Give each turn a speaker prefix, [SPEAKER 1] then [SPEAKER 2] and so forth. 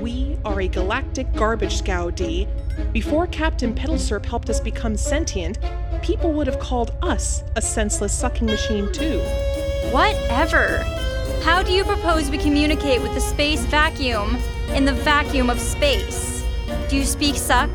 [SPEAKER 1] We are a galactic garbage scow, D. Before Captain Petalsurp helped us become sentient, people would have called us a senseless sucking machine, too.
[SPEAKER 2] Whatever. How do you propose we communicate with the space vacuum in the vacuum of space? Do you speak suck?